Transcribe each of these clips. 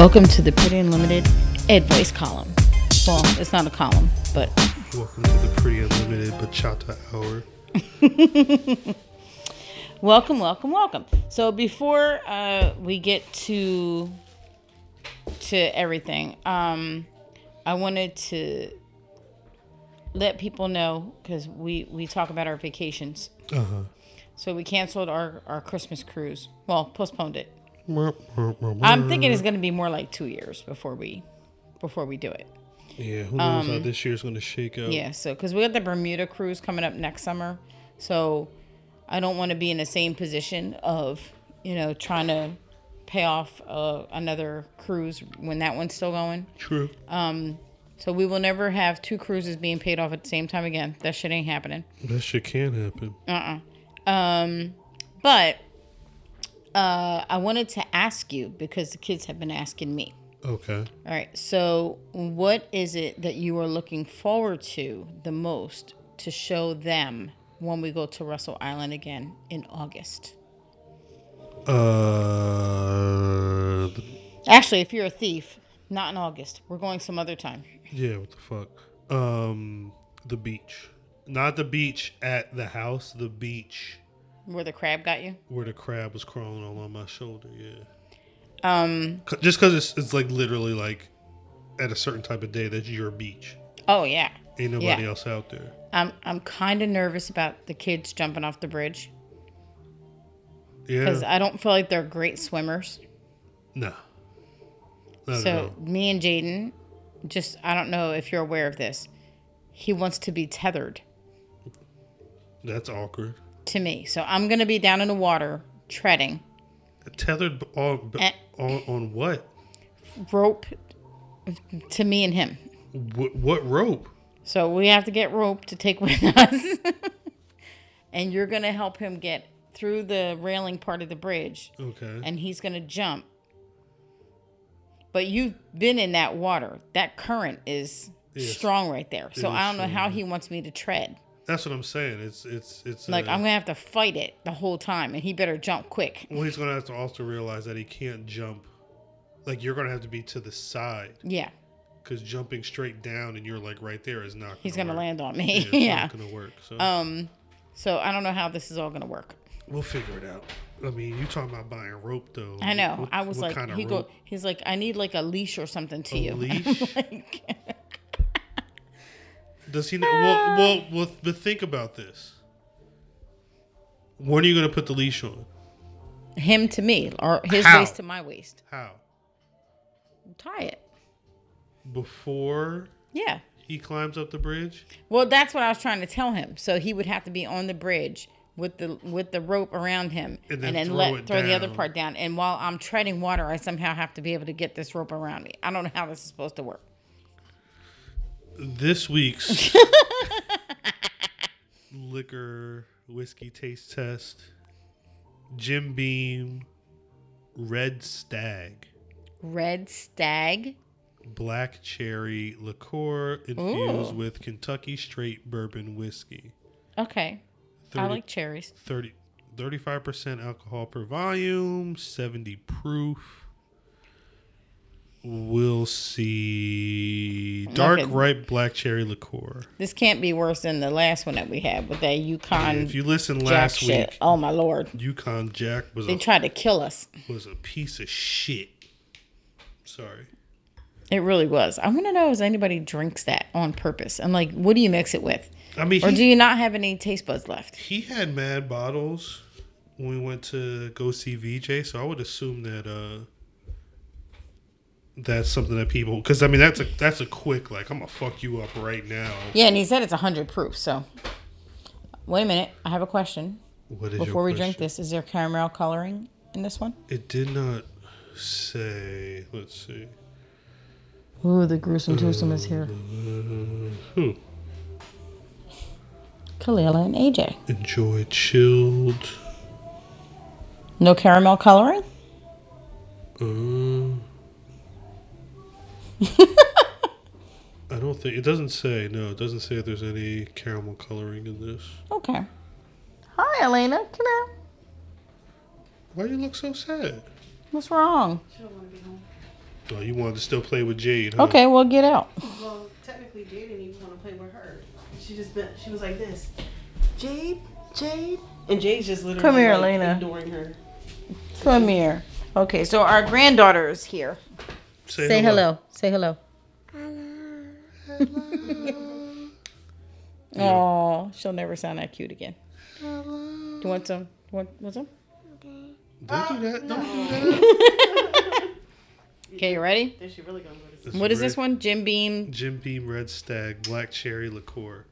Welcome to the Pretty Unlimited Advice column. Well, it's not a column, but Welcome to the Pretty Unlimited Bachata Hour. welcome, welcome, welcome. So before uh, we get to to everything, um, I wanted to let people know because we we talk about our vacations. Uh huh. So we canceled our our Christmas cruise. Well, postponed it. I'm thinking it's going to be more like two years before we before we do it. Yeah, who knows how this year's going to shake out? Yeah, so because we got the Bermuda cruise coming up next summer, so I don't want to be in the same position of you know trying to pay off uh, another cruise when that one's still going. True. Um, So we will never have two cruises being paid off at the same time again. That shit ain't happening. that shit can happen. Uh uh. Um, but uh, I wanted to ask you because the kids have been asking me. Okay. All right. So, what is it that you are looking forward to the most to show them when we go to Russell Island again in August? Uh, Actually, if you're a thief, not in August. We're going some other time. yeah, what the fuck? Um, the beach. Not the beach at the house, the beach Where the crab got you? where the crab was crawling all on my shoulder, yeah. Um. Just because it's, it's like literally like at a certain type of day, that's your beach. Oh yeah. Ain't nobody Yeah. else out there. I'm I'm kind of nervous about the kids jumping off the bridge Yeah. because I don't feel like they're great swimmers. no. Not So me and Jaden, just I don't know if you're aware of this. He wants to be tethered That's awkward. To me. So I'm gonna be down in the water treading Tethered on, on, on what? rope to me and him. what? What rope? So we have to get rope to take with us. and you're gonna help him get through the railing part of the bridge Okay. and he's gonna jump. But you've been in that water. That current is Yes. strong right there. So I don't know how he wants me to tread. That's what I'm saying. It's it's it's Like uh, I'm gonna have to fight it the whole time, and he better jump quick. Well, he's gonna have to also realize that he can't jump. Like you're gonna have to be to the side Yeah, because jumping straight down and you're like right there is not. he's gonna work. land on me. Yeah, it's Yeah. not gonna work. So Um, so I don't know how this is all gonna work. we'll figure it out. I mean, you talking about buying rope though? I know. What- I was what like, kind of he go. rope? He's like, I need like a leash or something to A you. leash? like, Does he? Know, well, well, well, but think about this. When are you gonna put the leash on? him to me, or his How? waist to my waist. How? Tie it. Before Yeah. he climbs up the bridge? Well, that's what I was trying to tell him. So he would have to be on the bridge with the with the rope around him, And and then then, throw let throw the other part down. And while I'm treading water, I somehow have to be able to get this rope around me. I don't know how this is supposed to work. This week's liquor whiskey taste test Jim Beam Red Stag Red Stag. Black Cherry Liqueur infused Ooh. with Kentucky Straight Bourbon Whiskey. Okay. I like cherries. 30, 35% alcohol per volume, 70 proof. We'll see. Dark Okay. ripe black cherry liqueur. This can't be worse than the last one that we had with that Yukon If you listen last shit. week, Oh my lord. Yukon Jack was They a, tried to kill us. was a piece of shit. Sorry. It really was. I want to know if anybody drinks that on purpose. And like, what do you mix it with? I mean, Or he, do you not have any taste buds left? he had mad bottles when we went to go see VJ, so I would assume that uh that's something that people because I mean that's a that's a quick like I'm gonna fuck you up right now. Yeah, and he said it's 100 proof. So, wait a minute. I have a question. What is your Before we drink this, is there caramel coloring in this one? It did not say. Let's see. Ooh, the gruesome twosome is here. Who Kalila and AJ. enjoy chilled? No caramel coloring? Uh, I don't think it doesn't say. No, it doesn't say if there's any caramel coloring in this. Okay. Hi, Elena. Come here. Why do you look so sad? What's wrong? She don't want to be home. Oh, you wanted to still play with Jade? Huh? Okay, well, get out. Well, technically, Jade didn't even want to play with her. She just been, she was like this, Jade, Jade, and Jade's just literally Come here, like, Lena. ignoring her. Come here. Okay, so our granddaughter is here. Say hello. Say hello. Hello. Oh, she'll never sound that cute again. Do you want some? Want, want some? Okay. Don't do that. Don't do that. Okay, you ready? Then she really gonna go to This What is this one? Jim Beam. Jim Beam Red Stag Black Cherry Liqueur.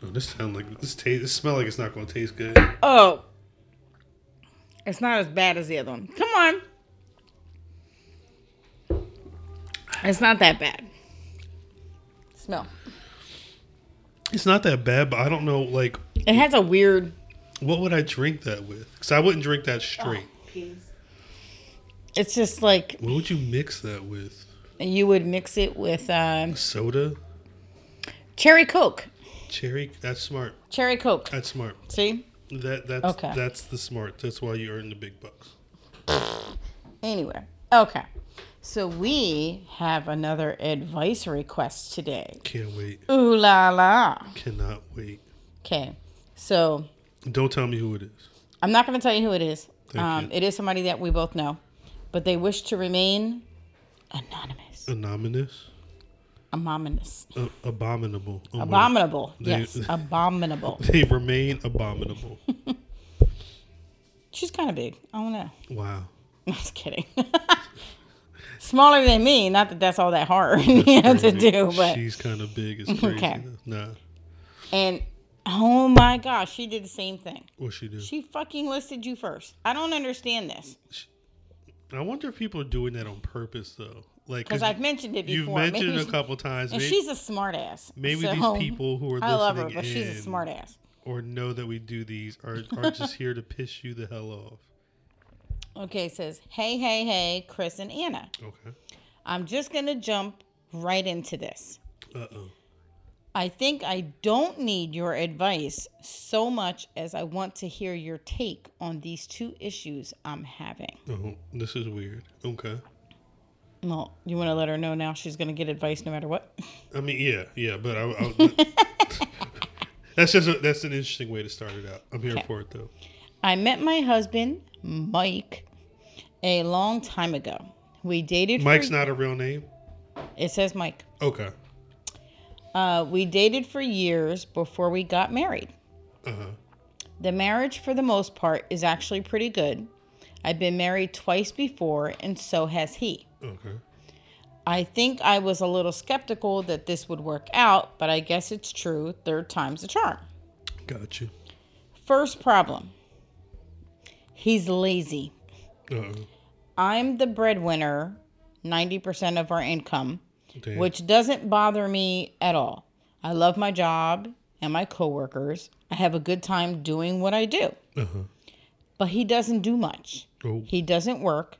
Oh, this sound like this taste. This smell like it's not going to taste good. Oh, it's not as bad as the other one. Come on. It's not that bad. Smell. It's not that bad, but I don't know. Like, It has a weird. what would I drink that with? Because I wouldn't drink that straight. peas. It's just like What would you mix that with? you would mix it with um, Soda, cherry coke. cherry. That's smart. Cherry coke. That's smart. See? That that's Okay. that's the smart. That's why you earn the big bucks. Anyway, okay. So we have another advice request today. Can't wait. Ooh la la. Cannot wait. Okay. So Don't tell me who it is. I'm not going to tell you who it is. Thank Um, you. it is somebody that we both know, but they wish to remain anonymous, Anonymous. anonymous, Uh, abominable. Oh abominable. They- yes, abominable. They remain abominable. She's kind of big. I don't know. Wow. I'm just kidding. Smaller than me. Not that that's all that hard you know, to do, but she's kind of big. It's crazy. Okay. Nah. and oh my gosh, she did the same thing. What she do? She fucking listed you first. I don't understand this I wonder if people are doing that on purpose though. Like because I've mentioned it before. you've mentioned maybe it a couple times. and Maybe, she's a smartass. maybe So, these people who are I love her, but she's a smartass. or know that we do these are are just here to piss you the hell off. Okay, it says, hey, hey, hey, Chris and Anna. Okay. I'm just going to jump right into this. Uh oh. I think I don't need your advice so much as I want to hear your take on these two issues I'm having. Oh, this is weird. Okay. Well, you want to let her know now she's going to get advice no matter what? I mean, yeah, yeah, but I, I that's just a, that's an interesting way to start it out. I'm here Okay. for it though. I met my husband, Mike, a long time ago. We dated Mike's not a real name. It says Mike. Okay. Uh, we dated for years before we got married. Uh huh. The marriage, for the most part, is actually pretty good. I've been married twice before, and so has he. Okay. I think I was a little skeptical that this would work out, but I guess it's true. Third time's a charm. Got you. First problem he's lazy. Uh oh. I'm the breadwinner, 90% of our income, Damn. which doesn't bother me at all. I love my job and my coworkers. I have a good time doing what I do. Uh huh. But he doesn't do much. Oh. He doesn't work,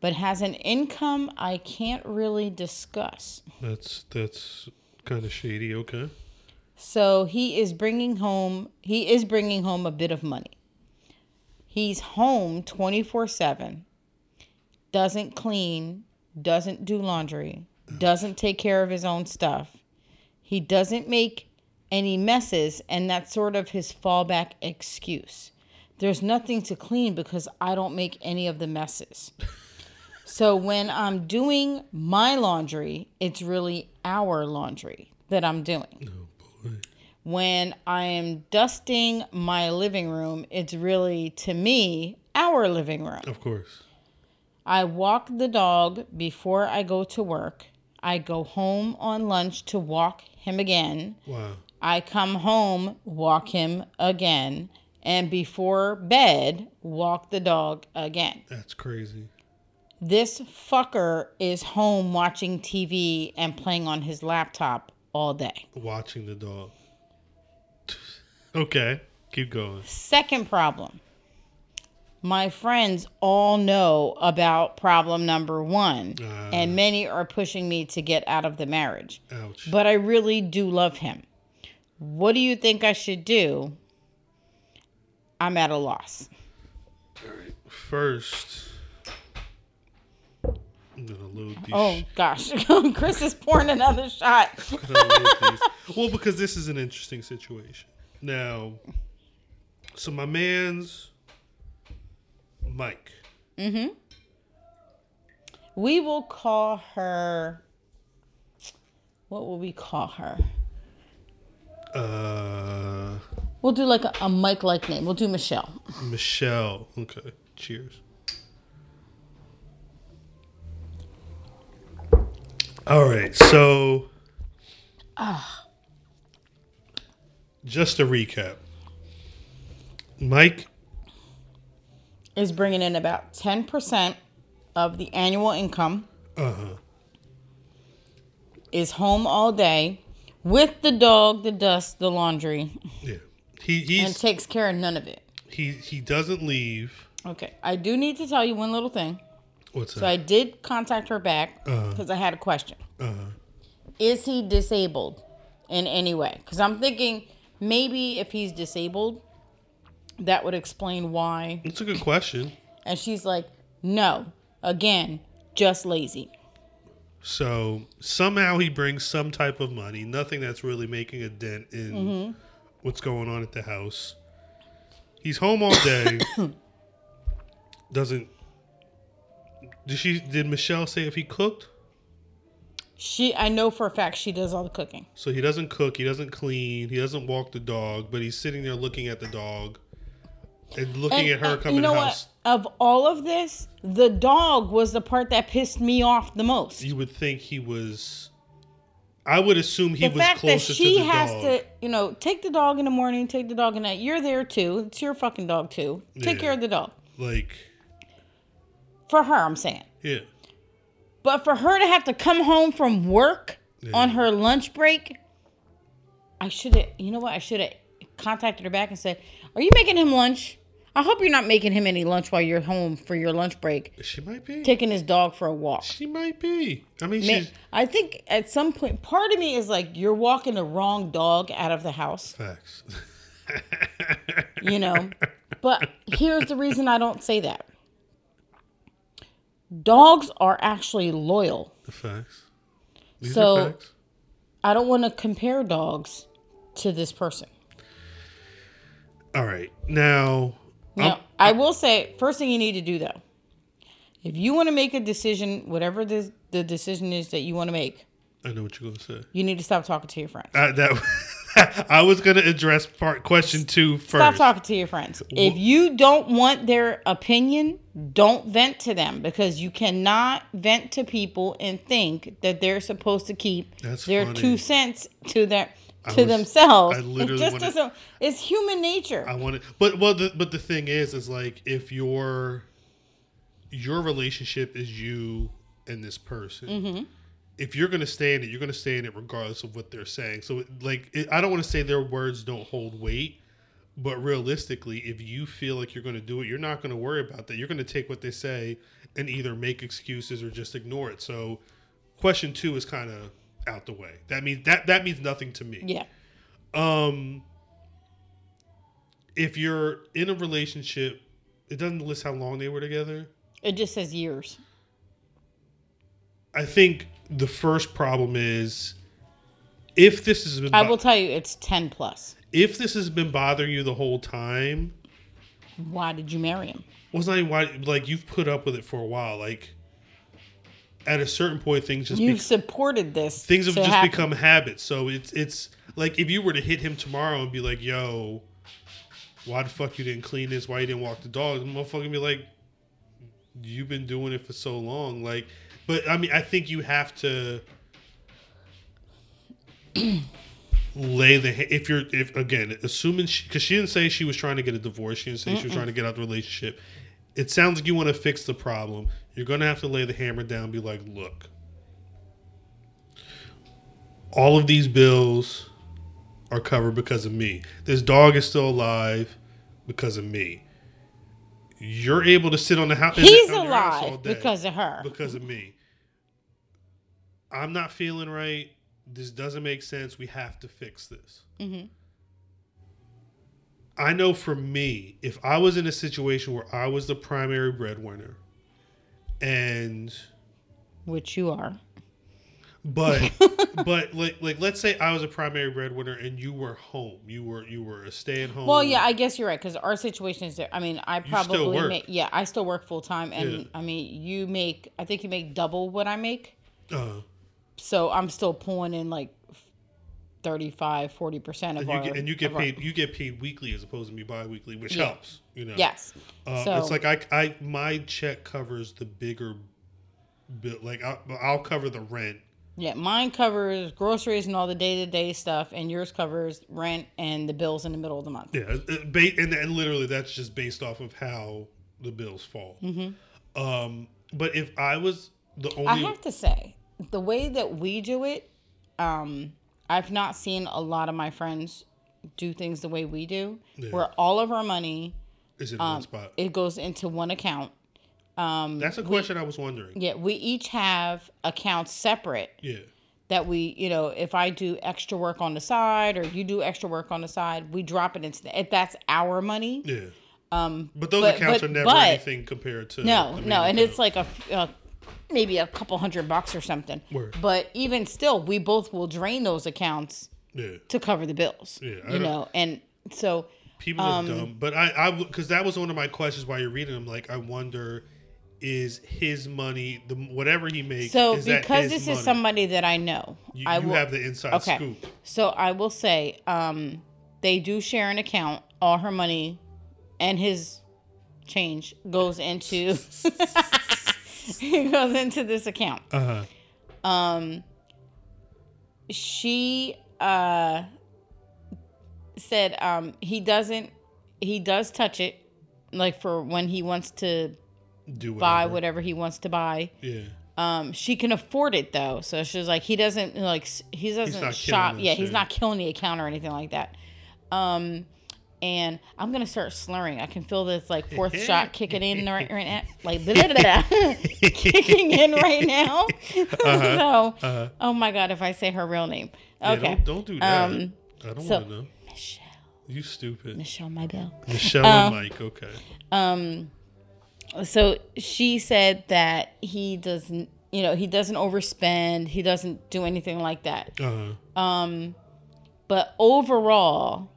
but has an income I can't really discuss. That's that's kind of shady. Okay. So he is bringing home he is bringing home a bit of money. He's home 24/7. Doesn't clean, doesn't do laundry, doesn't take care of his own stuff. He doesn't make any messes and that's sort of his fallback excuse. There's nothing to clean because I don't make any of the messes. So when I'm doing my laundry, it's really our laundry that I'm doing. Oh boy. When I am dusting my living room, it's really to me our living room. Of course. I walk the dog before I go to work. I go home on lunch to walk him again. Wow. I come home, walk him again, and before bed, walk the dog again. That's crazy. This fucker is home watching TV and playing on his laptop all day. Watching the dog. Okay. Keep going. Second problem. My friends all know about problem number one, Ah. and many are pushing me to get out of the marriage. Ouch. But I really do love him. What do you think I should do? I'm at a loss. All right. First, I'm gonna load these. Oh gosh, Chris is pouring another shot. gonna load these. Well, because this is an interesting situation. Now, so my man's Mike. Mm-hmm. We will call her. What will we call her? Uh, We'll do like a, a Mike like name. We'll do Michelle. Michelle. Okay. Cheers. All right. So, just to recap, Mike. Is bringing in about ten percent of the annual income. Uh huh. Is home all day with the dog, the dust, the laundry, Yeah. He and takes care of none of it. he he doesn't leave. Okay, I do need to tell you one little thing. What's that? So I did contact her back Uh-huh. because I had a question. Uh huh. Is he disabled in any way? Because I'm thinking maybe if he's disabled, that would explain why. It's a good question. And she's like, no, again, just lazy. So somehow he brings some type of money, nothing that's really making a dent in Mm-hmm. what's going on at the house. He's home all day. Doesn't did she did Michelle say if he cooked? She, I know for a fact she does all the cooking. So he doesn't cook, he doesn't clean, he doesn't walk the dog, but he's sitting there looking at the dog and looking And- at her come you know what? Of all of this, the dog was the part that pissed me off the most. You would think he was I would assume he the was fact that closer she to the has dog. to, you know, take the dog in the morning, take the dog at night. You're there too. It's your fucking dog too. Take Yeah. care of the dog. like For her, I'm saying. yeah. But for her to have to come home from work on her lunch break, I should have, you know what? I should have contacted her back and said, Are you making him lunch? I hope you're not making him any lunch while you're home for your lunch break, She might be. taking his dog for a walk. She might be. I mean, Man, she's I think at some point, part of me is like, You're walking the wrong dog out of the house, facts. you know? but here's the reason I don't say that dogs are actually loyal. the facts. These So- are facts. I don't want to compare dogs to this person. All right, now. Now, I'm- I will say, first thing you need to do though, if you want to make a decision, whatever the, the decision is that you want to make, I know what you're gonna say. you need to stop talking to your friends. Uh, that I was gonna address part question two first. Stop talking to your friends. If you don't want their opinion, don't vent to them because you cannot vent to people and think that they're supposed to keep That's their funny. two cents to their to was- themselves. I it literally just wanted- doesn't. It's human nature. I want it, but well, the, but the thing is, is like if your your relationship is you and this person. Mm-hmm. If you're gonna stay in it, you're gonna stay in it regardless of what they're saying. So, like, it, I don't want to say their words don't hold weight, but realistically, if you feel like you're gonna do it, you're not gonna worry about that. You're gonna take what they say and either make excuses or just ignore it. So, question two is kind of out the way. That means that that means nothing to me. yeah. Um, if you're in a relationship, it doesn't list how long they were together. It just says years. I think the first problem is if this has been I bo- will tell you, it's ten plus. if this has been bothering you the whole time. Why did you marry him? Well, it's not even why like you've put up with it for a while. Like at a certain point, things just You've be- supported this. things have just happen. become habits. So it's it's like if you were to hit him tomorrow and be like, "Yo, why the fuck you didn't clean this? Why you didn't walk the dog?" The motherfucker be like, "You've been doing it for so long." Like, but I mean, I think you have to lay the if you're if again assuming because she, didn't say she was trying to get a divorce. She didn't say she was trying to get out of the relationship. It sounds like you want to fix the problem. You're gonna have to lay the hammer down. and Be like, look all of these bills are covered because of me. This dog is still alive because of me. You're able to sit on the house. He's on house alive because of her. because of me. I'm not feeling right. This doesn't make sense. We have to fix this. Mhm. I know for me, if I was in a situation where I was the primary breadwinner and which you are. But but like like let's say I was a primary breadwinner and you were home. You were you were a stay at home. Well, yeah, I guess you're right because our situation is there. I mean, I probably make yeah, I still work full time, and Yeah. I mean, you make I think you make double what I make, Uh, so I'm still pulling in like 35 40 percent of and you our get and you get of our- paid you get paid weekly as opposed to me bi-weekly, which Yeah. helps. You know. Yes, Uh, so it's like I, I my check covers the bigger bill. Like I'll, I'll cover the rent. yeah, mine covers groceries and all the day to day stuff, and yours covers rent and the bills in the middle of the month. Yeah, and, and literally that's just based off of how the bills fall. Mm-hmm. Um, but if I was the only, I have to say, the way that we do it, um, I've not seen a lot of my friends do things the way we do, Yeah. where all of our money is in um, one spot. it goes into one account. Um, That's a question I was wondering. yeah, we each have accounts separate Yeah, that we, you know, if I do extra work on the side or you do extra work on the side, we drop it into the, if that's our money. yeah. Um, But those But- accounts but- are never but- anything compared to no, no, and it's like a, a maybe a couple hundred bucks or something. Word. But even still, we both will drain those accounts yeah. to cover the bills. Yeah, you know, and so People Um, are dumb, but I, I, because that was one of my questions while you're reading them. Like, I wonder, is his money the whatever he makes? so is that because his this money? is somebody that I know, you, I you will have the inside okay. scoop. So I will say, um, they do share an account. All her money and his change goes into goes into this account. Uh huh. Um, she uh said um he doesn't he does touch it like for when he wants to Do whatever. buy whatever he wants to buy. Yeah. Um, she can afford it though, so she's like, he doesn't like he doesn't shop. Yeah, us, he's not killing the account or anything like that. Um, and I'm gonna start slurring. I can feel this like fourth shot kicking in right, right now, like blah, blah, blah, kicking in right now. so, Uh-huh. oh my god, if I say her real name, Yeah, okay, don't, don't do that. Um, I don't so- want to know. Michelle, You stupid. Michelle, my bill. Michelle Um, and Mike. Okay. Um, so she said that he doesn't, you know, he doesn't overspend. He doesn't do anything like that. Uh huh. Um, but overall,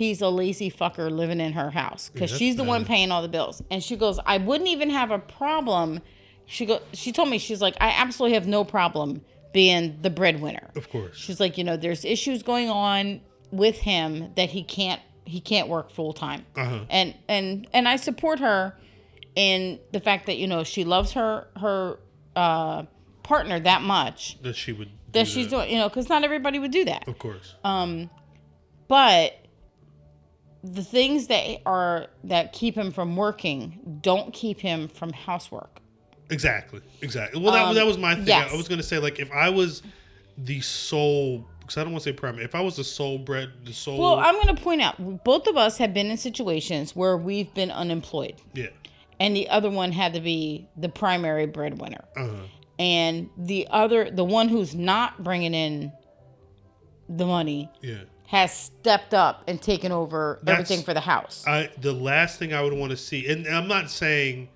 he's a lazy fucker living in her house because Yeah, she's the one paying all the bills. And she goes, I wouldn't even have a problem. She go, she told me she's like, I absolutely have no problem being the breadwinner. Of course. She's like, you know, there's issues going on with him that he can't he can't work full time. Uh huh. And and and I support her in the fact that you know she loves her her uh, partner that much That she would. that she's doing, you know, because not everybody would do that. Of course. Um, but the things that are that keep him from working don't keep him from housework. Exactly. Exactly. Well, that, Um, that was my thing. yes. I was gonna say like if I was the sole, because I don't want to say primary. If I was the sole bread, the sole. Well, I'm going to point out both of us have been in situations where we've been unemployed, yeah. and the other one had to be the primary breadwinner. Uh huh. and the other the one who's not bringing in the money Yeah. Has stepped up and taken over That's- everything for the house I the last thing I would want to see, and, I'm not saying.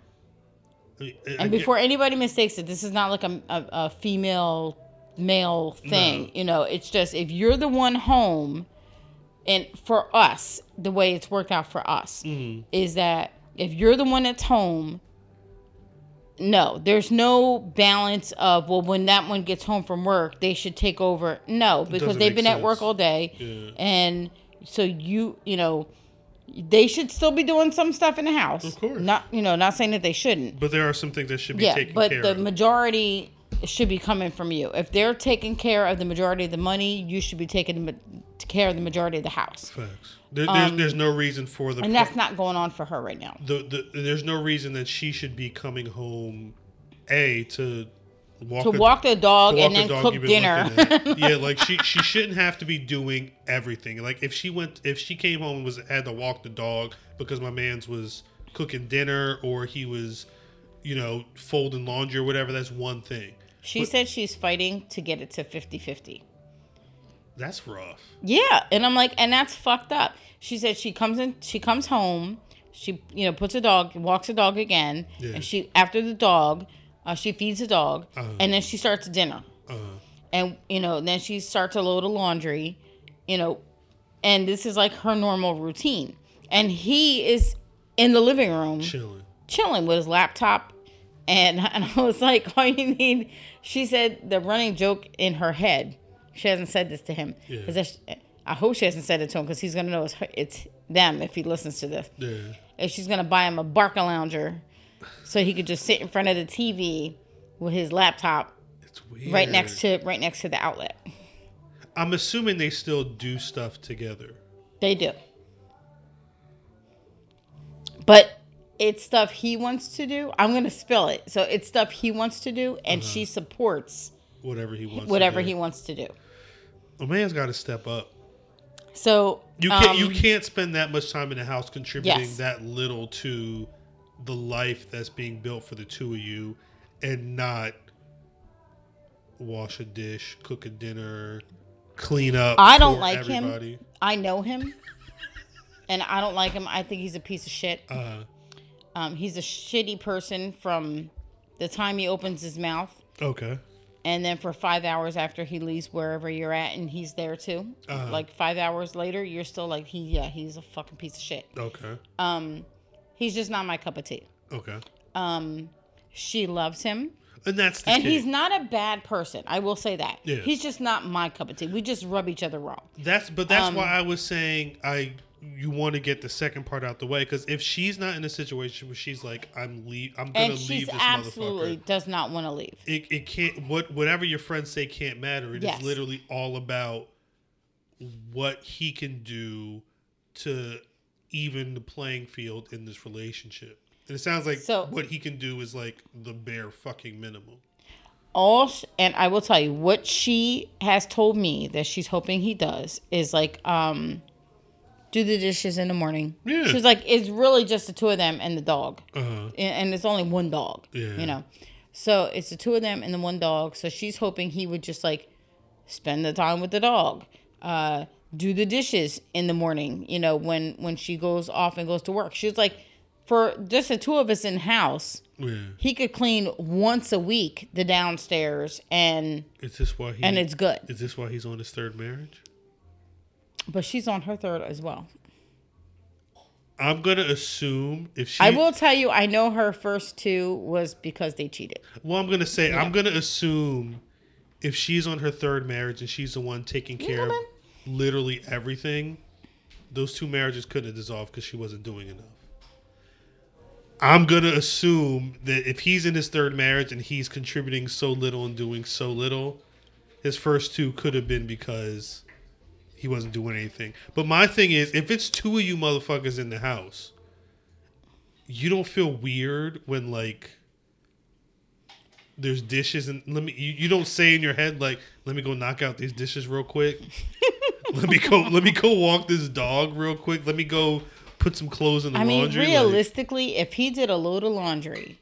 And again- before anybody mistakes it this is not like a, a, a female male thing No. you know it's just if you're the one home and for us the way it's worked out for us Mhm. is that if you're the one that's home no there's no balance of well when that one gets home from work they should take over no because they've been at work all day Yeah. and so you you know they should still be doing some stuff in the house Of course. not you know not saying that they shouldn't But there are some things that should be yeah taken but the of. majority should be coming from you if they're taking care of the majority of the money you should be taking care of the majority of the house Facts. There, there's, Um, there's no reason for the. and that's not going on for her right now the, the there's no reason that she should be coming home, a to walk to a- walk the dog walk and then dog cook dinner yeah, like she she shouldn't have to be doing everything. Like if she went if she came home and was had to walk the dog because my man's was cooking dinner or he was, you know, folding laundry or whatever, that's one thing. She But- said she's fighting to get it to 50 50. That's rough. Yeah. And I'm like, and that's fucked up. She said she comes in, she comes home, she, you know, puts a dog, walks the dog again. Yeah. And she, after the dog, Uh, she feeds the dog, Uh-huh. and then she starts dinner, Uh, and you know, then she starts a load of laundry, you know, and this is like her normal routine. And he is in the living room chilling. chilling with his laptop. And, and I was like, all you need, she said the running joke in her head. She hasn't said this to him. Yeah. Is that she- I hope she hasn't said it to him because he's going to know it's, her, it's them if he listens to this. Yeah. And she's going to buy him a Barcalounger so he could just sit in front of the TV with his laptop It's weird. right next to right next to the outlet. I'm assuming they still do stuff together. They do. But it's stuff he wants to do. I'm going to spill it. So it's stuff he wants to do and Uh-huh. she supports Whatever he wants. whatever to he do. wants to do. A man's got to step up. So You can't. um, you can't spend that much time in the house contributing Yes. that little to the life that's being built for the two of you, and not wash a dish, cook a dinner, clean up. I don't like everybody. him. I know him, and I don't like him. I think he's a piece of shit. Uh, Um, he's a shitty person from the time he opens his mouth, okay. and then for five hours after he leaves wherever you're at, and he's there too. Uh-huh. Like five hours later, you're still like he. Yeah, he's a fucking piece of shit. Okay. Um, he's just not my cup of tea. Okay. Um, she loves him. And that's the And key. he's not a bad person. I will say that. Yeah. He's just not my cup of tea. We just rub each other wrong. That's but that's Um, why I was saying I you want to get the second part out the way because if she's not in a situation where she's like I'm leave I'm gonna And leave this absolutely motherfucker. does not want to leave. It, it can't what whatever your friends say can't matter. It is Yes. literally all about what he can do to even the playing field in this relationship. And it sounds like So- what he can do is like the bare fucking minimum. All sh- and I will tell you what she has told me that she's hoping he does is like um do the dishes in the morning. Yeah. She's like it's really just the two of them and the dog. Uh huh. and, and it's only one dog. Yeah. You know, so it's the two of them and the one dog. So she's hoping he would just like spend the time with the dog, uh, do the dishes in the morning. You know, when when she goes off and goes to work, she's like, for just the two of us in house, Yeah. he could clean once a week the downstairs, and Is this why he and it's good. is this why he's on his third marriage? But she's on her third as well. I'm gonna assume if she I will tell you, I know her first two was because they cheated. Well, I'm gonna say I'm gonna assume if she's on her third marriage and she's the one taking care of man. literally everything, those two marriages couldn't have dissolved because she wasn't doing enough. I'm gonna assume that if he's in his third marriage and he's contributing so little and doing so little, his first two could have been because he wasn't doing anything. But my thing is, if it's two of you motherfuckers in the house, you don't feel weird when like there's dishes and let me you, you don't say in your head like let me go knock out these dishes real quick let me go let me go walk this dog real quick let me go put some clothes in the I mean, laundry like- realistically, if he did a load of laundry,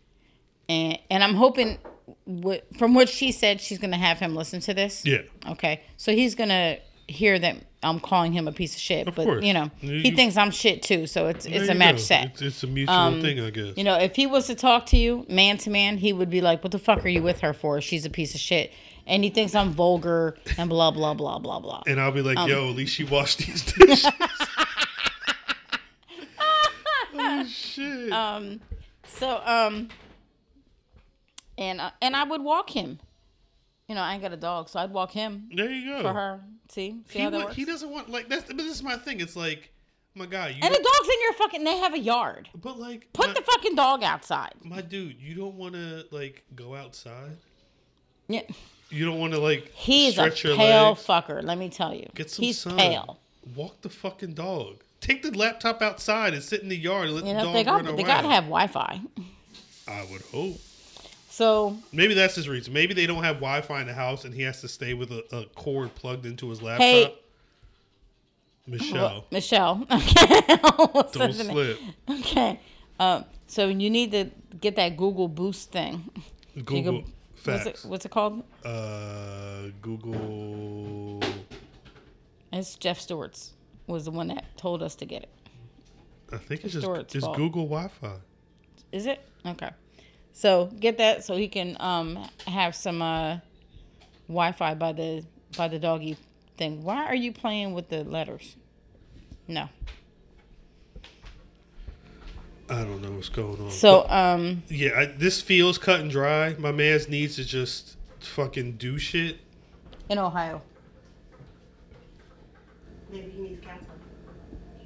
and and I'm hoping, what, from what she said, she's gonna have him listen to this. yeah Okay, so he's gonna hear that I'm calling him a piece of shit, Of but course. you know, You- he thinks I'm shit too. So it's it's a match go. set. it's, it's a mutual Um, thing i guess You know, if he was to talk to you man to man, he would be like, "What the fuck are you with her for? She's a piece of shit." And he thinks I'm vulgar and blah blah blah blah blah. and i'll be like um, yo at least she washed these dishes oh shit Um, so um, and uh, and I would walk him. You know, I ain't got a dog, so I'd walk him there you go for her. See, see he, how that works. he doesn't want like that's but this is my thing it's like my guy you and the dog's in your fucking. They have a yard. but like Put my, the fucking dog outside. my dude you don't want to like go outside Yeah, You don't want to like he's a stretch your pale legs. fucker. Let me tell you, Get some he's sun. pale. Walk the fucking dog. Take the laptop outside and sit in the yard and let You the dog they got run they around. gotta have Wi-Fi. I would hope. So Maybe that's his reason. Maybe they don't have Wi-Fi in the house and he has to stay with a, a cord plugged into his laptop. Hey. Michelle, Michelle, okay, don't slip. Okay, um, so you need to get that Google Boost thing. Google go- What's it, what's it called? Uh, Google. It's Jeff Stewart's was the one that told us to get it. I think it's just Stewart's it's fault. Google Wi-Fi. Is it? Okay. So get that so he can um have some uh Wi-Fi by the by the doggy thing. Why are you playing with the letters? No. I don't know what's going on. So um yeah, I, this feels cut and dry. My man's needs to just fucking do shit. in Ohio. Maybe he needs counseling.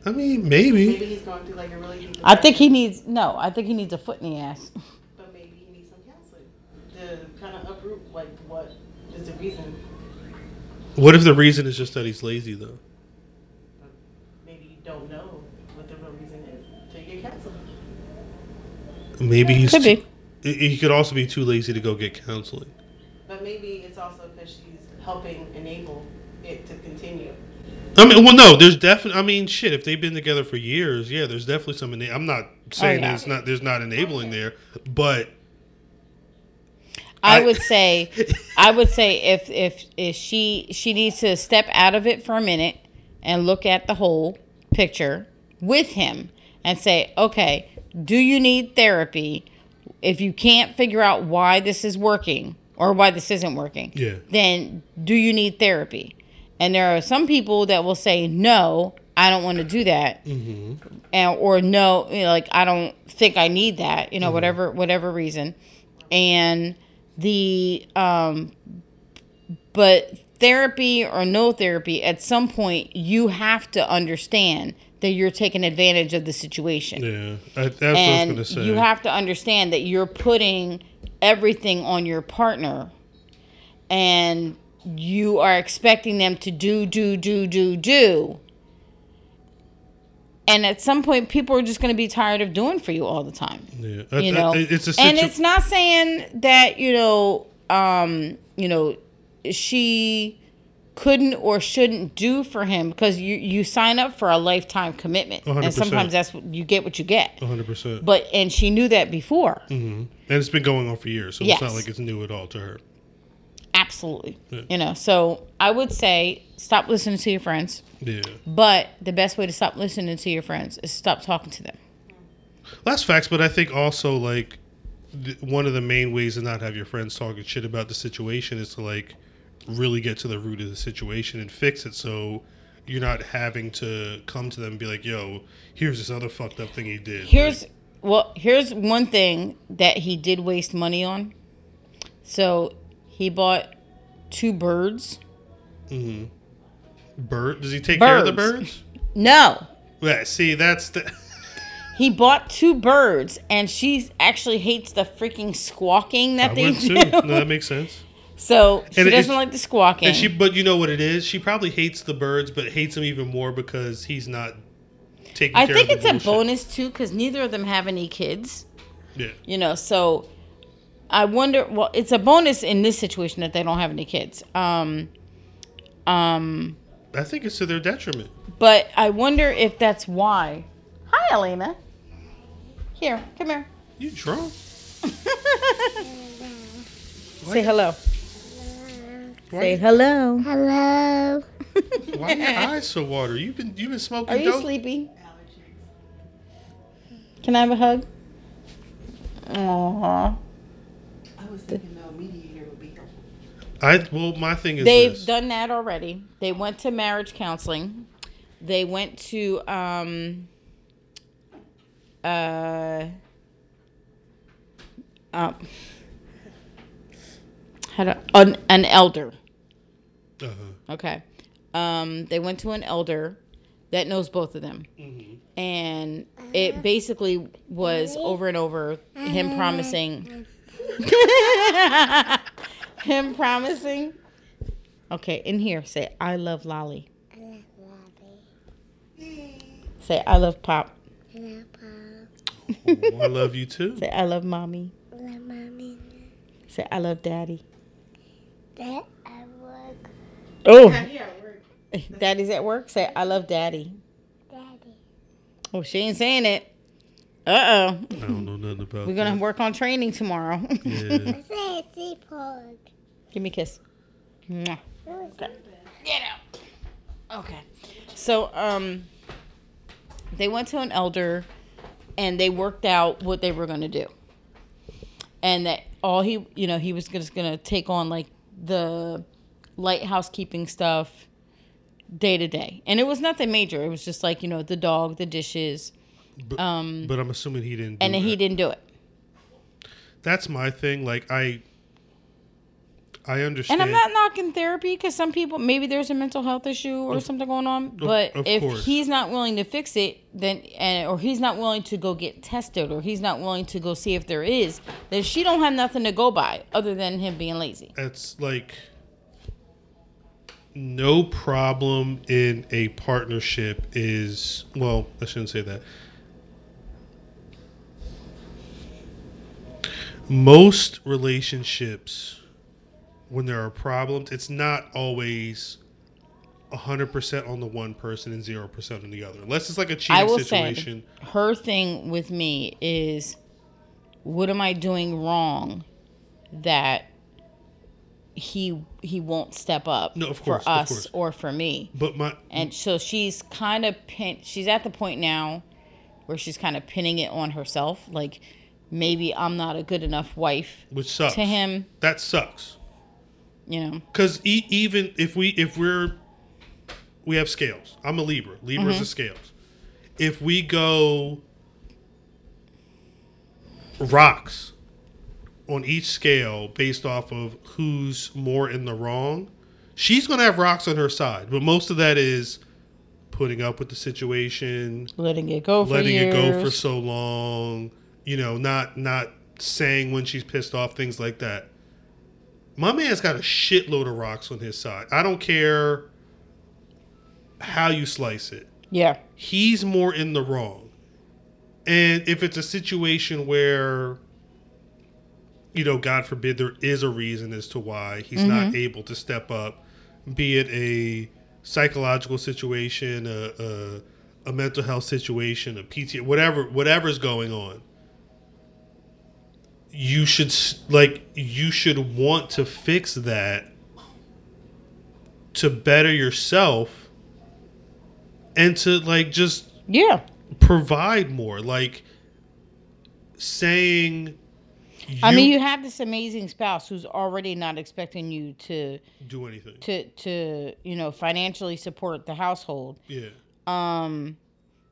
I mean, maybe. Maybe he's going through like a really I think he needs no. I think he needs a foot in the ass. But maybe he needs some counseling to kind of uproot like what is the reason. What if the reason is just that he's lazy though? Maybe you don't know what the real reason is till you get counseling. Maybe he's Could too- be. he he could also be too lazy to go get counseling. But maybe it's also because she's helping enable it to continue. I mean, well, no, there's definitely. I mean, shit. If they've been together for years, yeah, there's definitely some. Ena- I'm not oh, saying yeah. that it's not. There's not enabling there, but I I- would say, I would say if if if she she needs to step out of it for a minute and look at the whole picture with him and say, okay, do you need therapy? If you can't figure out why this is working or why this isn't working, Yeah. then do you need therapy? And there are some people that will say, no, I don't want to do that mm-hmm. and or no you know, like i don't think i need that you know mm-hmm. whatever whatever reason and the um but therapy or no therapy at some point you have to understand that you're taking advantage of the situation yeah, that's what I was gonna say. you have to understand that you're putting everything on your partner and you are expecting them to do do do do do and at some point people are just going to be tired of doing for you all the time yeah, you I- know it's a and it's not saying that you know um you know she couldn't or shouldn't do for him because you you sign up for a lifetime commitment and 100%. sometimes that's what you get what you get 100. percent but and she knew that before And it's been going on for years, so it's not like it's new at all to her. absolutely Yeah. you know so i would say stop listening to your friends Yeah, but the best way to stop listening to your friends is stop talking to them that's facts. But I think also like th- one of the main ways to not have your friends talking shit about the situation is to like really get to the root of the situation and fix it. So you're not having to come to them and be like, "Yo, here's this other fucked up thing he did." Here's well, here's one thing that he did waste money on. So he bought two birds. Like, bird. Does he take care of the Birds. birds? No, Yeah. See, that's the. he bought two birds, and she actually hates the freaking squawking that I they do. No, that makes sense. So she And doesn't like the squawking. And she, but you know what it is? She probably hates the birds, but hates them even more because he's not taking. Care of the. I think it's a bonus too, because neither of them have any kids. Yeah. you know so i wonder well it's a bonus in this situation that they don't have any kids um um I think it's to their detriment. but i wonder if that's why hi elena here come here You drunk? say hello Why, say hello Hello. why are your eyes so watery? You've been you've been smoking are you dope. sleepy can i have a hug Aww. I was thinking the mediator would be helpful. I well, my thing is They've this. done that already. They went to marriage counseling. They went to um uh um how to, an, an elder. uh-huh. Okay. Um they went to an elder that knows both of them. And it basically was over and over him promising him promising Okay, in here say I love Lolly. I love Lolly. Say I love Pop. I love Pop. oh, I love you too. Say I love Mommy. Hello, mommy. Say I love Daddy. That I work. Oh, Yeah, we're Daddy's at work. Say I love Daddy. Daddy. Oh, she ain't saying it. Uh oh. I don't know nothing about. We're gonna that. work on training tomorrow. Yeah. I say seaport. Give me a kiss. Mwah. Okay. Get out. Okay. So, um, they went to an elder and they worked out what they were going to do. and that all he you know he was just gonna take on like the lighthouse keeping stuff day to day and it was nothing major it was just like you know the dog the dishes But, but I'm assuming he didn't. Do Um, and then he didn't do it That's my thing. Like I, I understand. and i'm not knocking therapy because some people maybe there's a mental health issue or something going on but of if course. he's not willing to fix it then and or he's not willing to go get tested or he's not willing to go see if there is then she don't have nothing to go by other than him being lazy It's like no problem in a partnership is well, I shouldn't say that. Most relationships when there are problems, it's not always 100% on the one person and 0% on the other. Unless it's like a cheating will situation. say her thing with me is what am I doing wrong that he he won't step up No, of course, for of us course. or for me. But my And so she's kind of pin she's at the point now where she's kind of pinning it on herself like maybe I'm not a good enough wife which sucks. to him, That sucks. You know. Because e- even if we if we're we have scales. I'm a Libra. Libra is mm-hmm. a scales. If we go rocks on each scale based off of who's more in the wrong, she's gonna have rocks on her side. But most of that is putting up with the situation, Letting it go for letting years. it go for so long, you know, not not saying when she's pissed off, things like that. My man's got a shitload of rocks on his side. I don't care how you slice it. Yeah. He's more in the wrong. And if it's a situation where you know, God forbid there is a reason as to why he's not mm-hmm. able to step up, be it a psychological situation, a, a, a mental health situation, a PT, whatever, whatever's going on. You should like you should want to fix that to better yourself and to like just Yeah. provide more like saying I mean, you have this amazing spouse who's already not expecting you to do anything to to you know financially support the household. yeah Um,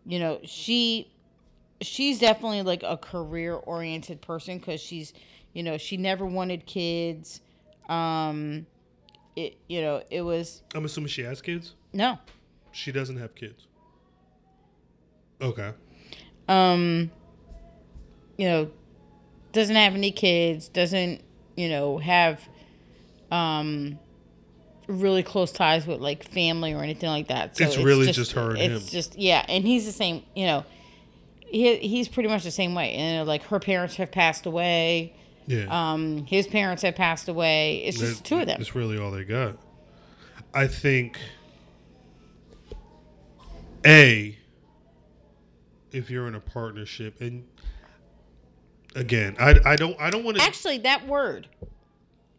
you know, she she's definitely like a career oriented person because she's you know she never wanted kids. Um, it you know it was i'm assuming she has kids no. she doesn't have kids okay um you know doesn't have any kids doesn't you know have um really close ties with like family or anything like that so It's really just her and it's him. just yeah and he's the same you know he, he's pretty much the same way. And like her parents have passed away. Yeah. Um his parents have passed away. It's just two of them. It's really all they got. I think a if you're in a partnership and again, I, I don't I don't want to actually that word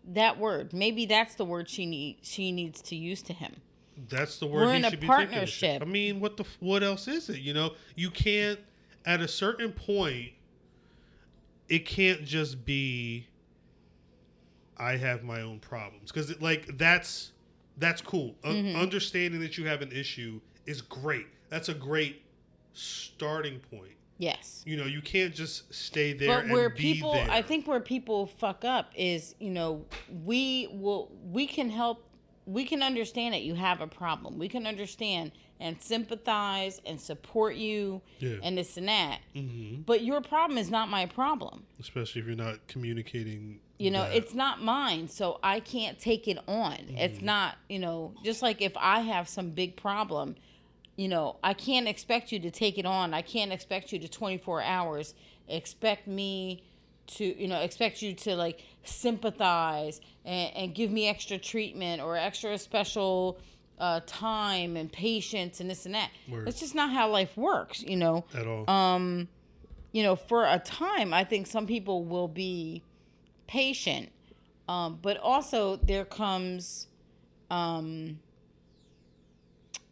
that word maybe that's the word she need she needs to use to him. That's the word we're he in a should be thinking partnership. I mean, what the f- what else is it? You know, you can't at a certain point it can't just be I have my own problems because like that's that's cool. Mm-hmm. understanding that you have an issue is great. That's a great starting point. yes You know, you can't just stay there. but where and be people there. i think where people fuck up is you know we will we can help we can understand that you have a problem we can understand and sympathize and support you Yeah. and this and that Mhm. but your problem is not my problem especially if you're not communicating. you know that. it's not mine so i can't take it on it's not you know just like if i have some big problem you know i can't expect you to take it on i can't expect you to 24 hours expect me to you know expect you to like sympathize and, and give me extra treatment or extra special uh, time and patience and this and that Word. that's just not how life works you know at all. um, you know, for a time, I think some people will be patient, um, but also there comes, um,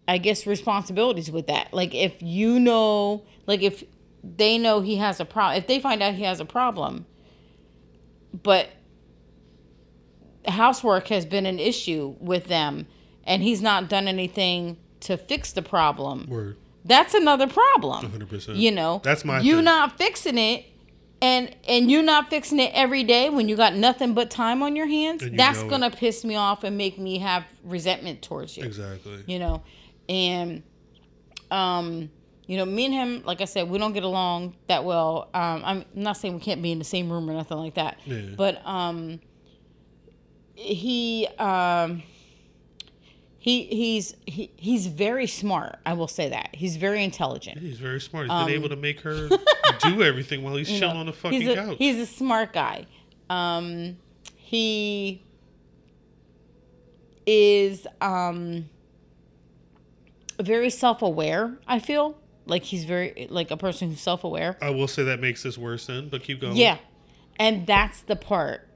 I guess, responsibilities with that. Like if you know, like if they know he has a problem, if they find out he has a problem, but housework has been an issue with them and he's not done anything to fix the problem Word. that's another problem 100%. you know That's my you thing. not fixing it and and you're not fixing it every day when you got nothing but time on your hands you that's gonna piss me off and make me have resentment towards you Exactly. you know and um you know me and him like i said we don't get along that well um i'm not saying we can't be in the same room or nothing like that Yeah. but um he um he he's he, he's very smart i will say that he's very intelligent He's very smart. He's been able to make her do everything while he's Um, You chilling know, on the fucking he's a, couch. He's a smart guy. Um, he is um, very self-aware. I feel like he's very like a person who's self-aware. I will say that makes this worse then, but keep going. Yeah, and that's the part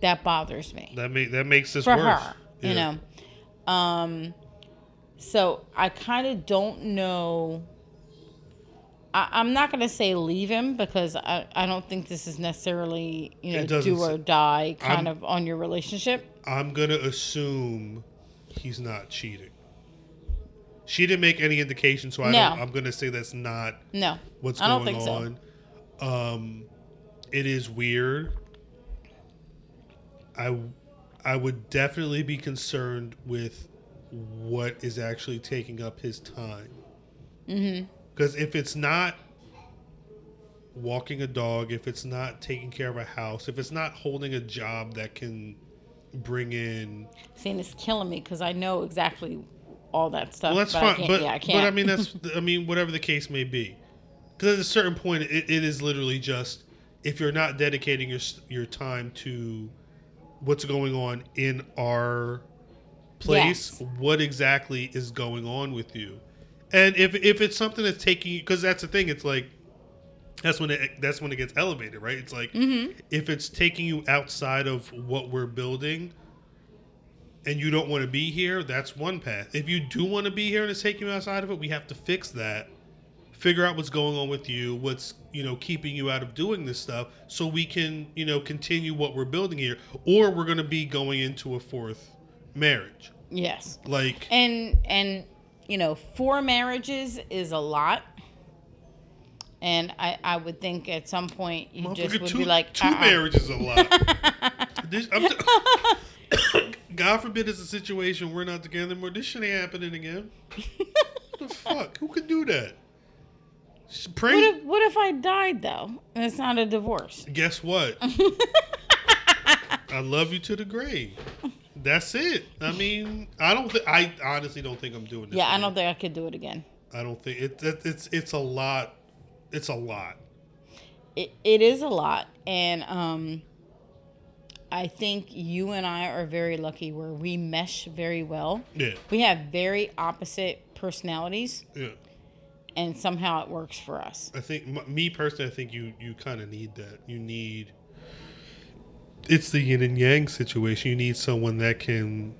that bothers me That make that makes this for worse. her. Yeah. You know, um, so I kind of don't know. I, I'm not gonna say leave him because I, I don't think this is necessarily you know do or die kind I'm- of on your relationship. I'm gonna assume he's not cheating. She didn't make any indication, so I No. don't, I'm gonna say that's not No, what's I going think so. on. Um, it is weird. I I would definitely be concerned with what is actually taking up his time. Mm-hmm. Because if it's not walking a dog, if it's not taking care of a house, if it's not holding a job that can bring in seeing it's killing me because I know exactly all that stuff. well, that's but I fine. But yeah, I can't. I mean that's I mean whatever the case may be. Because at a certain point, it, it is literally just if you're not dedicating your your time to what's going on in our place, Yes. what exactly is going on with you, and if if it's something that's taking you, because that's the thing, it's like that's when it that's when it gets elevated, right? It's like Mm-hmm. if it's taking you outside of what we're building and you don't want to be here, that's one path. If you do want to be here and it's taking you outside of it, we have to fix that. Figure out what's going on with you, what's, you know, keeping you out of doing this stuff so we can, you know, continue what we're building here or we're going to be going into a fourth marriage. yes, Like and and you know, four marriages is a lot. And I, I would think at some point you just would two, be like, two uh-uh. marriages a lot. This- t- God forbid it's a situation we're not together anymore. This shit ain't happening again. the fuck? Who could do that? S- What if, what if I died though? And it's not a divorce. Guess what? I love you to the grave. That's it. I mean, I don't think. I honestly don't think I'm doing this. Yeah, I don't think I could do it again. I don't think it, it. It's it's a lot. It's a lot. It, it is a lot, and um, I think you and I are very lucky where we mesh very well. Yeah. We have very opposite personalities, Yeah. And somehow it works for us. I think m- me personally, I think you you kind of need that. You need it's the yin and yang situation. You need someone that can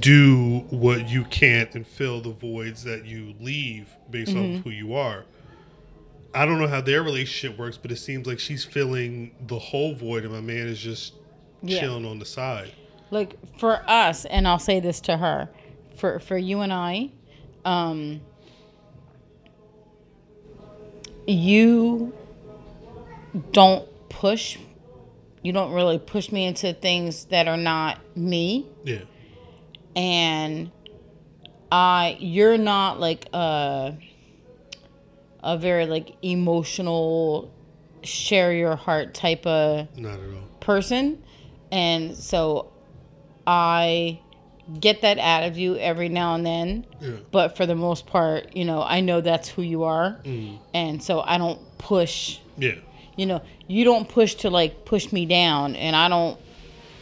do what you can't and fill the voids that you leave based Mm-hmm. off who you are. I don't know how their relationship works, but it seems like she's filling the whole void, and my man is just Yeah. chilling on the side. Like for us, and I'll say this to her, for for you and I, um, you don't push. You don't really push me into things that are not me. Yeah, and I you're not like a a very like emotional share your heart type of not at all. person and so I get that out of you every now and then. Yeah, but for the most part you know I know that's who you are. Mm. and so I don't push. Yeah, you know you don't push to like push me down and i don't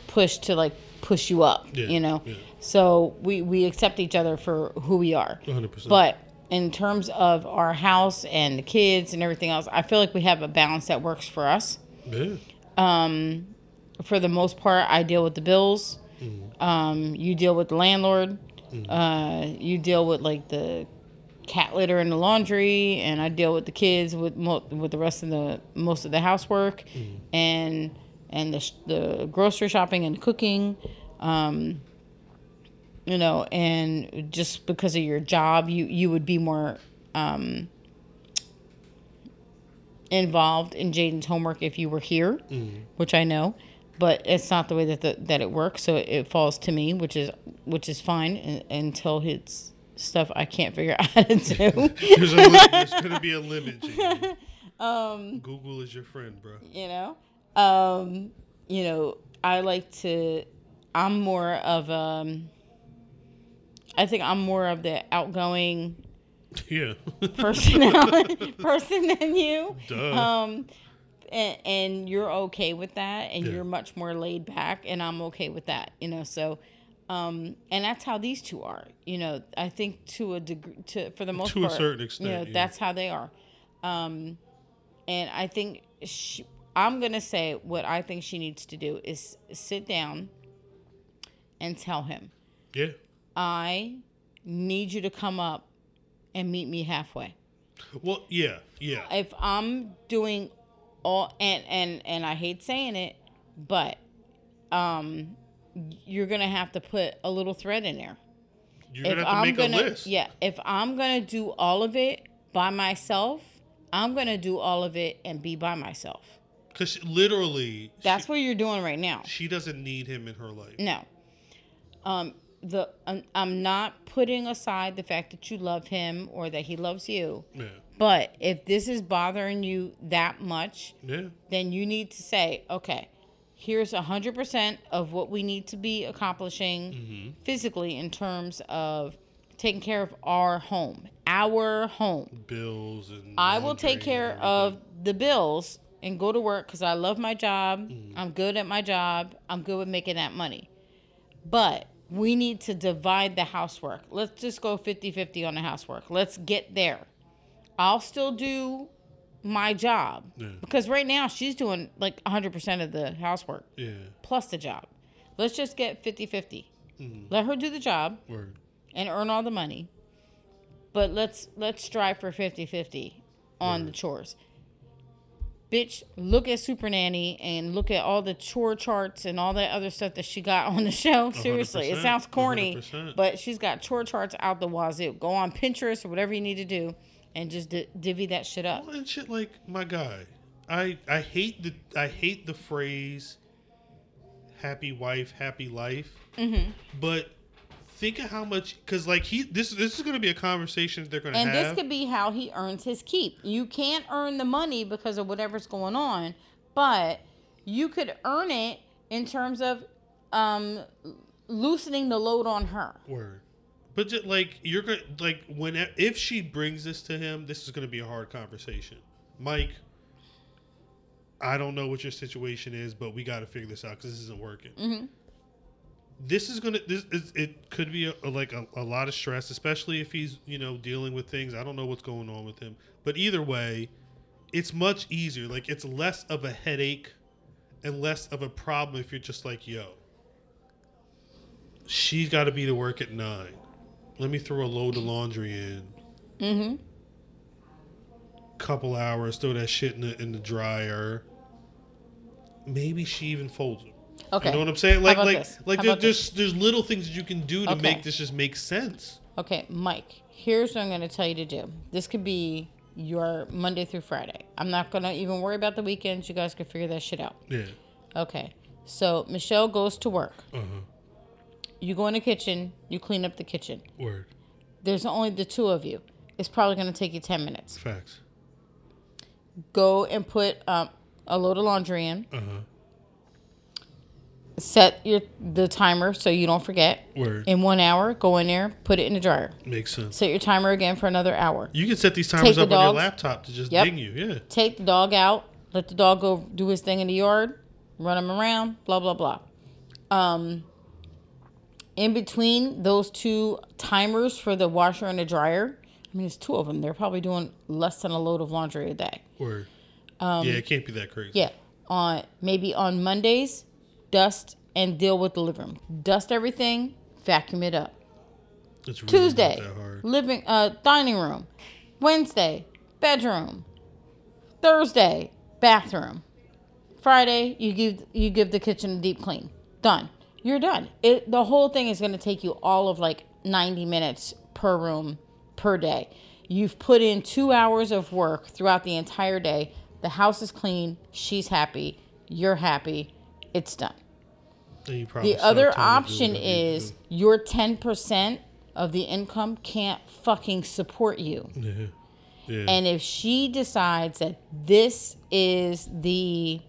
push to like push you up Yeah, you know? Yeah. so we we accept each other for who we are. One hundred percent. but in terms of our house and the kids and everything else i feel like we have a balance that works for us. Yeah, um for the most part i deal with the bills Mm-hmm. um you deal with the landlord uh you deal with like the cat litter in the laundry, and I deal with the kids with mo- with the rest of the most of the housework, and and the sh- the grocery shopping and cooking. Um, you know, and just because of your job, you you would be more um, involved in Jaden's homework if you were here, which I know, but it's not the way that the, that it works. So it, falls to me, which is which is fine until it's stuff I can't figure out how to do. There's, a there's gonna be a limit. Um, Google is your friend, bro. you know, um, you know, I like to. I'm more of um. I think I'm more of the outgoing Yeah. personality person than you. Duh. Um, and, and you're okay with that, and Yeah. you're much more laid back, and I'm okay with that. You know, so. Um, and that's how these two are. You know, I think to a degree, to for the most To a part, certain you extent, know, yeah. that's how they are. Um, and I think she, I'm gonna say what I think she needs to do is sit down and tell him, yeah. I need you to come up and meet me halfway. Well, yeah, yeah. If I'm doing all and and and I hate saying it, but um you're gonna have to put a little thread in there. You're gonna have to I'm make gonna a list. yeah, if I'm gonna do all of it by myself, I'm gonna do all of it and be by myself. Because literally, That's she, what you're doing right now. she doesn't need him in her life. No. Um, the um, I'm not putting aside the fact that you love him or that he loves you. Yeah. But if this is bothering you that much, Yeah. then you need to say, okay, here's a hundred percent of what we need to be accomplishing Mm-hmm. physically in terms of taking care of our home, our home. Bills and. I will take care of the bills and go to work because I love my job. Mm. I'm good at my job. I'm good with making that money. But we need to divide the housework. Let's just go 50 50 on the housework. Let's get there. I'll still do my job Yeah. because right now she's doing like 100% of the housework Yeah. plus the job. Let's just get 50 50. Mm. Let her do the job Word. and earn all the money. But let's let's strive for 50-50 on the chores. Bitch, look at Super Nanny and look at all the chore charts and all that other stuff that she got on the show. Seriously, it sounds corny, 100%. but she's got chore charts out the wazoo. Go on Pinterest or whatever you need to do and just di- divvy that shit up. Well, and shit like my guy. I I hate the I hate the phrase "happy wife, happy life," Mm-hmm. but think of how much because like he this this is going to be a conversation they're going to have. And have. this could be how he earns his keep. You can't earn the money because of whatever's going on, but you could earn it in terms of um, loosening the load on her. Word. But just, like you're gonna like when if she brings this to him, this is gonna be a hard conversation. Mike, I don't know what your situation is, but we got to figure this out because this isn't working. Mhm. This is gonna this is, it could be a, a- like a, a lot of stress, especially if he's you know dealing with things. I don't know what's going on with him, but either way, it's much easier. Like it's less of a headache and less of a problem if you're just like, yo, she's got to be to work at nine. Let me throw a load of laundry in. Mm-hmm. Couple hours, throw that shit in the in the dryer. Maybe she even folds them. Okay. You know what I'm saying? Like like this? like there, there's there's little things that you can do to Okay. make this just make sense. Okay, Mike, here's what I'm going to tell you to do. This could be your Monday through Friday. I'm not going to even worry about the weekends. You guys can figure that shit out. Yeah. Okay. So Michelle goes to work. Uh huh. You go in the kitchen, you clean up the kitchen. Word. There's only the two of you. It's probably going to take you 10 minutes. Facts. Go and put um, a load of laundry in. Uh huh. Set your the timer so you don't forget. Word. In one hour, go in there, put it in the dryer. Makes sense. Set your timer again for another hour. You can set these timers the up on your dogs. laptop to just Yep. ding you. Yeah. Take the dog out. Let the dog go do his thing in the yard. Run him around. Blah blah blah. Um. In between those two timers for the washer and the dryer, I mean, it's two of them. They're probably doing less than a load of laundry a day. Word. yeah, it can't be that crazy. Um, Yeah. On maybe on Mondays, dust and deal with the living room. Dust everything, vacuum it up. It's really Tuesday, not that hard. living uh dining room. Wednesday, bedroom. Thursday, bathroom. Friday, you give you give the kitchen a deep clean. Done. You're done. It the whole thing is going to take you all of like 90 minutes per room per day. You've put in 2 hours of work throughout the entire day. The house is clean, she's happy, you're happy. It's done. And you probably The other time to do option whatever you is your 10% of the income can't fucking support you. Yeah. Yeah. And if she decides that this is the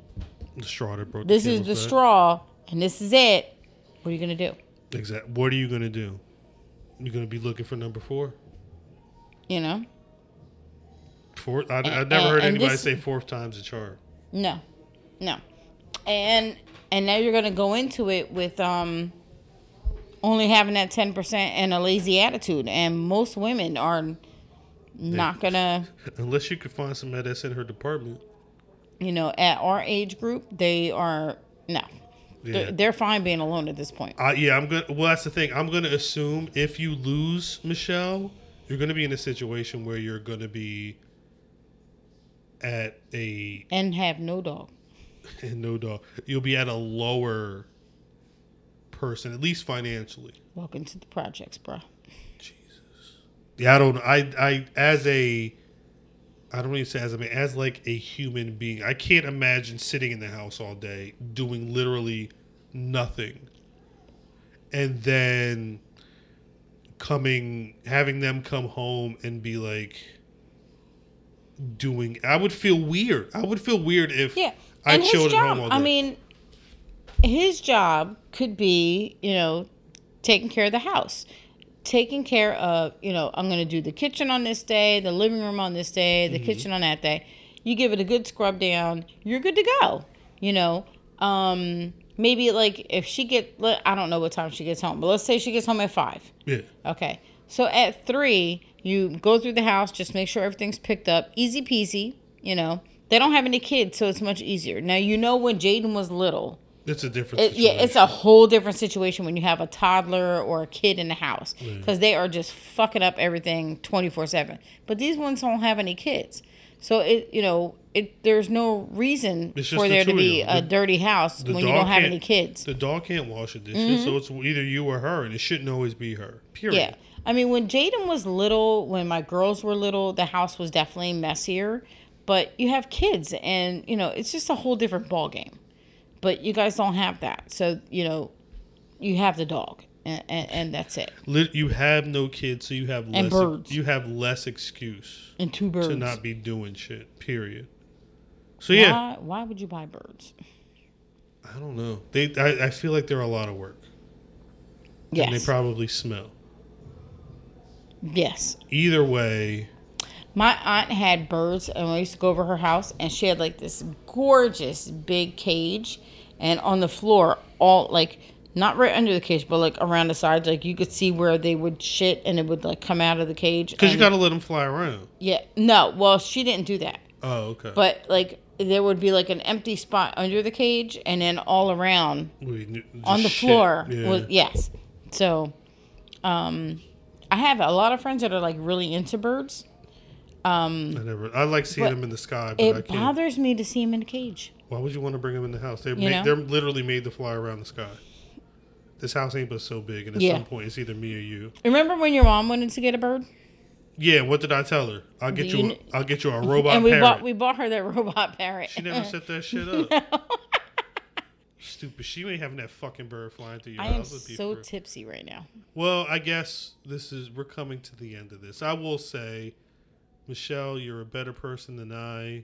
the straw that broke this is the back. straw and this is it, what are you going to do? Exactly. What are you gonna do? You're gonna be looking for number four. You know? Four. I, I've And- never heard anybody this- say fourth time's a charm. No. No. And and now you're going to go into it with um only having that 10% and a lazy attitude and most women are not going to Unless you could find somebody that's in her department. you know, at our age group, they are no. Yeah. They're, fine being alone at this point. Uh, yeah, I'm gonna. Well, that's the thing. I'm gonna assume if you lose Michelle, you're gonna be in a situation where you're gonna be at a And have no dog. and no dog. You'll be at a lower person, at least financially. Welcome to the projects, bro. Jesus. Yeah, I don't. I I as a. I don't even say as a man, as like a human being. I can't imagine sitting in the house all day doing literally nothing, and then coming, having them come home and be like doing. I would feel weird. I would feel weird if Yeah. I and his chilled at job, I mean, his job could be, you know, taking care of the house. Taking care of, you know, I'm going to do the kitchen on this day, the living room on this day, Mm-hmm. the kitchen on that day. You give it a good scrub down, you're good to go. You know, um, maybe like if she get, I don't know what time she gets home, but let's say she gets home at five. yeah, Okay. So at three, you go through the house, just make sure everything's picked up. Easy peasy, you know. They don't have any kids, so it's much easier. Now, you know, when Jaden was little, it's a different. it, yeah, it's a whole different situation when you have a toddler or a kid in the house because they are just fucking up everything 24 7. But these ones don't have any kids. So, it, you know, it there's no reason for the there to be a The- dirty house when you don't have any kids. The dog can't wash the dishes, mm-hmm. so it's either you or her, and it shouldn't always be her. Period. Yeah. I mean, when Jaden was little, when my girls were little, the house was definitely messier. But you have kids, and you know it's just a whole different ball game. But you guys don't have that, so you know you have the dog, and, and, and that's it, you have no kids, so you have less. And birds. You have less excuse and two birds. to not be doing shit. Period. So yeah, Why? Why would you buy birds? I don't know. They, I, I feel like they're a lot of work, and they probably smell. yes. Either way, My aunt had birds, and I used to go over her house, and she had like this gorgeous big cage, and on the floor, all like not right under the cage, but like around the sides, like you could see where they would shit, and it would like come out of the cage. because you got to let them fly around. yeah, no, well, she didn't do that, Oh, okay. but like there would be like an empty spot under the cage, and then all around We on the shit. floor Yeah. was yes. So, um, I have a lot of friends that are like really into birds. Um, I never. I like seeing them in the sky, but it bothers me to see them in a cage. Why would you want to bring them in the house? They're made, they're literally made to fly around the sky. This house ain't but so big, and at Yeah. some point, it's either me or you. Remember when your mom wanted to get a bird? Yeah, what did I tell her? I'll get you. you a, I'll get you a robot and we parrot. bought we bought her that robot parrot. she never set that shit up. Stupid. She ain't having that fucking bird flying through your I am house. Let's be so for tipsy right now. well, I guess this is. We're coming to the end of this. I will say, Michelle, you're a better person than I.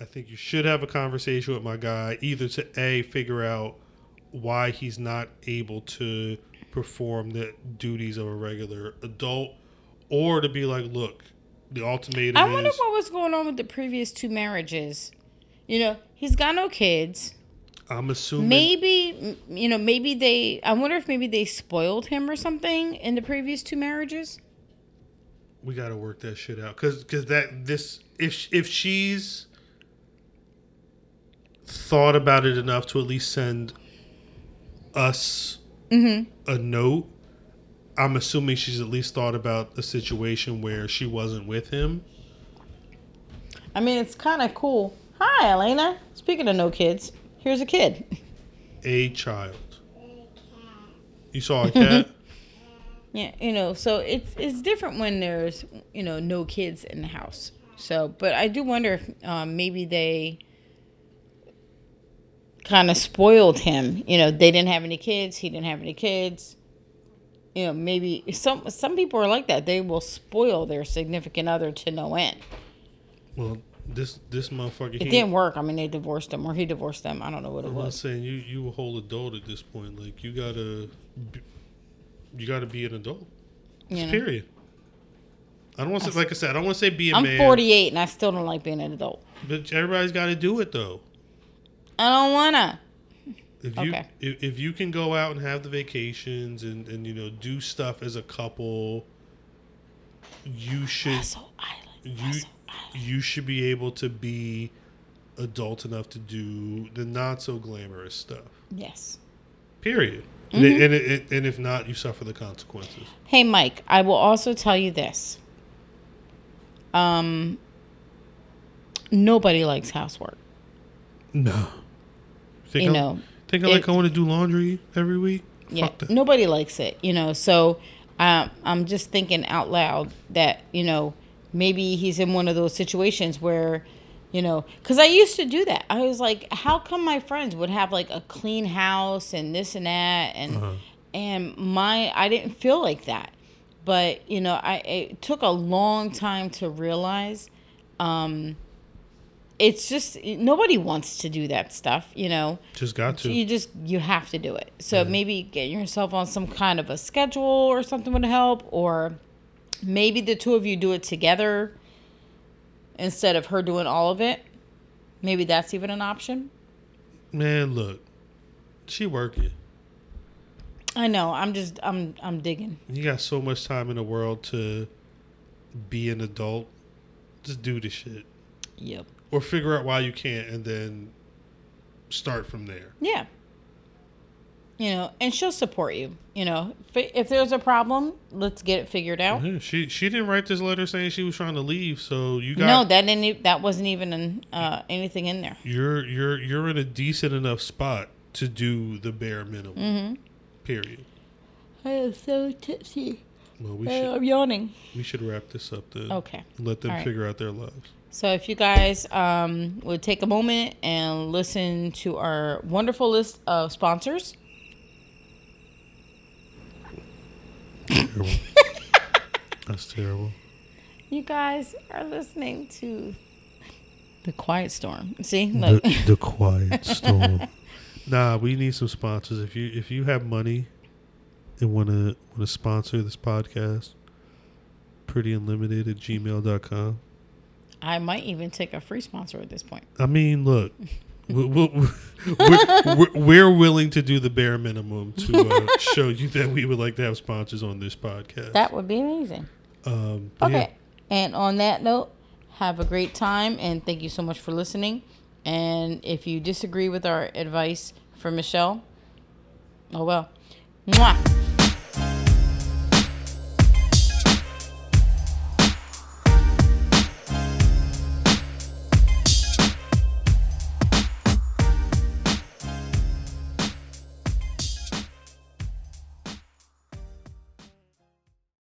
I think you should have a conversation with my guy, either to a figure out why he's not able to perform the duties of a regular adult, or to be like, look, the ultimatum I wonder is. what was going on with the previous two marriages. You know, he's got no kids. I'm assuming. Maybe you know, maybe they. I wonder if maybe they spoiled him or something in the previous two marriages. we got to work that shit out because because that this if if she's thought about it enough to at least send us Mm-hmm. a note I'm assuming she's at least thought about the situation where she wasn't with him. I mean, it's kind of cool. Hi, Elena. Speaking of no kids, here's a kid. A child. You saw a cat? Yeah, you know, so it's it's different when there's you know no kids in the house. So, but I do wonder if um, maybe they kind of spoiled him. You know, they didn't have any kids. He didn't have any kids. You know, maybe some some people are like that. They will spoil their significant other to no end. well, this this motherfucker. It he- didn't work. I mean, they divorced him, or he divorced them. I don't know what it was. I'm not saying you you a whole adult at this point. Like you gotta, be, you gotta be an adult. You know? Period. I don't want to say like I said. I don't want to say be a I'm man. 48 and I still don't like being an adult. but everybody's got to do it though. I don't wanna. If you Okay. if, if you can go out and have the vacations and and you know do stuff as a couple, you should Russell Island. you you should be able to be adult enough to do the not so glamorous stuff. Yes. Period. Mm-hmm. And, and, and, and if not, you suffer the consequences. Hey, Mike, I will also tell you this. Um, nobody likes housework. No. Think You I, know, think I like it- going to do laundry every week? Yeah, nobody likes it, you know. So um, I'm just thinking out loud that you know maybe he's in one of those situations where you know because I used to do that. I was like, how come my friends would have like a clean house and this and that and Uh-huh. and my I didn't feel like that. But you know, I it took a long time to realize. Um, it's just nobody wants to do that stuff, you know Just got to. you just you have to do it so maybe get yourself on some kind of a schedule or something would help or maybe the two of you do it together instead of her doing all of it maybe that's even an option Man, look. She working. i know i'm just i'm i'm digging You got so much time in the world to be an adult. Just do the shit. Yep Or figure out why you can't and then start from there. yeah you know and she'll support you you know if, if there's a problem let's get it figured out Yeah, she she didn't write this letter saying she was trying to leave, so you got no that didn't that wasn't even an, uh, anything in there you're you're you're in a decent enough spot to do the bare minimum. mm-hmm Period. i am so tipsy Well, we Uh, should i'm yawning we should wrap this up then. okay let them right. figure out their lives. So if you guys um, would take a moment and listen to our wonderful list of sponsors. Terrible. That's terrible. You guys are listening to The Quiet Storm. See? Look. The, the quiet storm. nah, we need some sponsors. If you if you have money and want to want to sponsor this podcast, pretty unlimited at gmail.com. I might even take a free sponsor at this point. I mean, look, we- we- we're, we're, we're willing to do the bare minimum to uh, show you that we would like to have sponsors on this podcast. That would be amazing. um, Okay. yeah. And on that note, have a great time and thank you so much for listening. And if you disagree with our advice for Michelle, oh well. Mwah.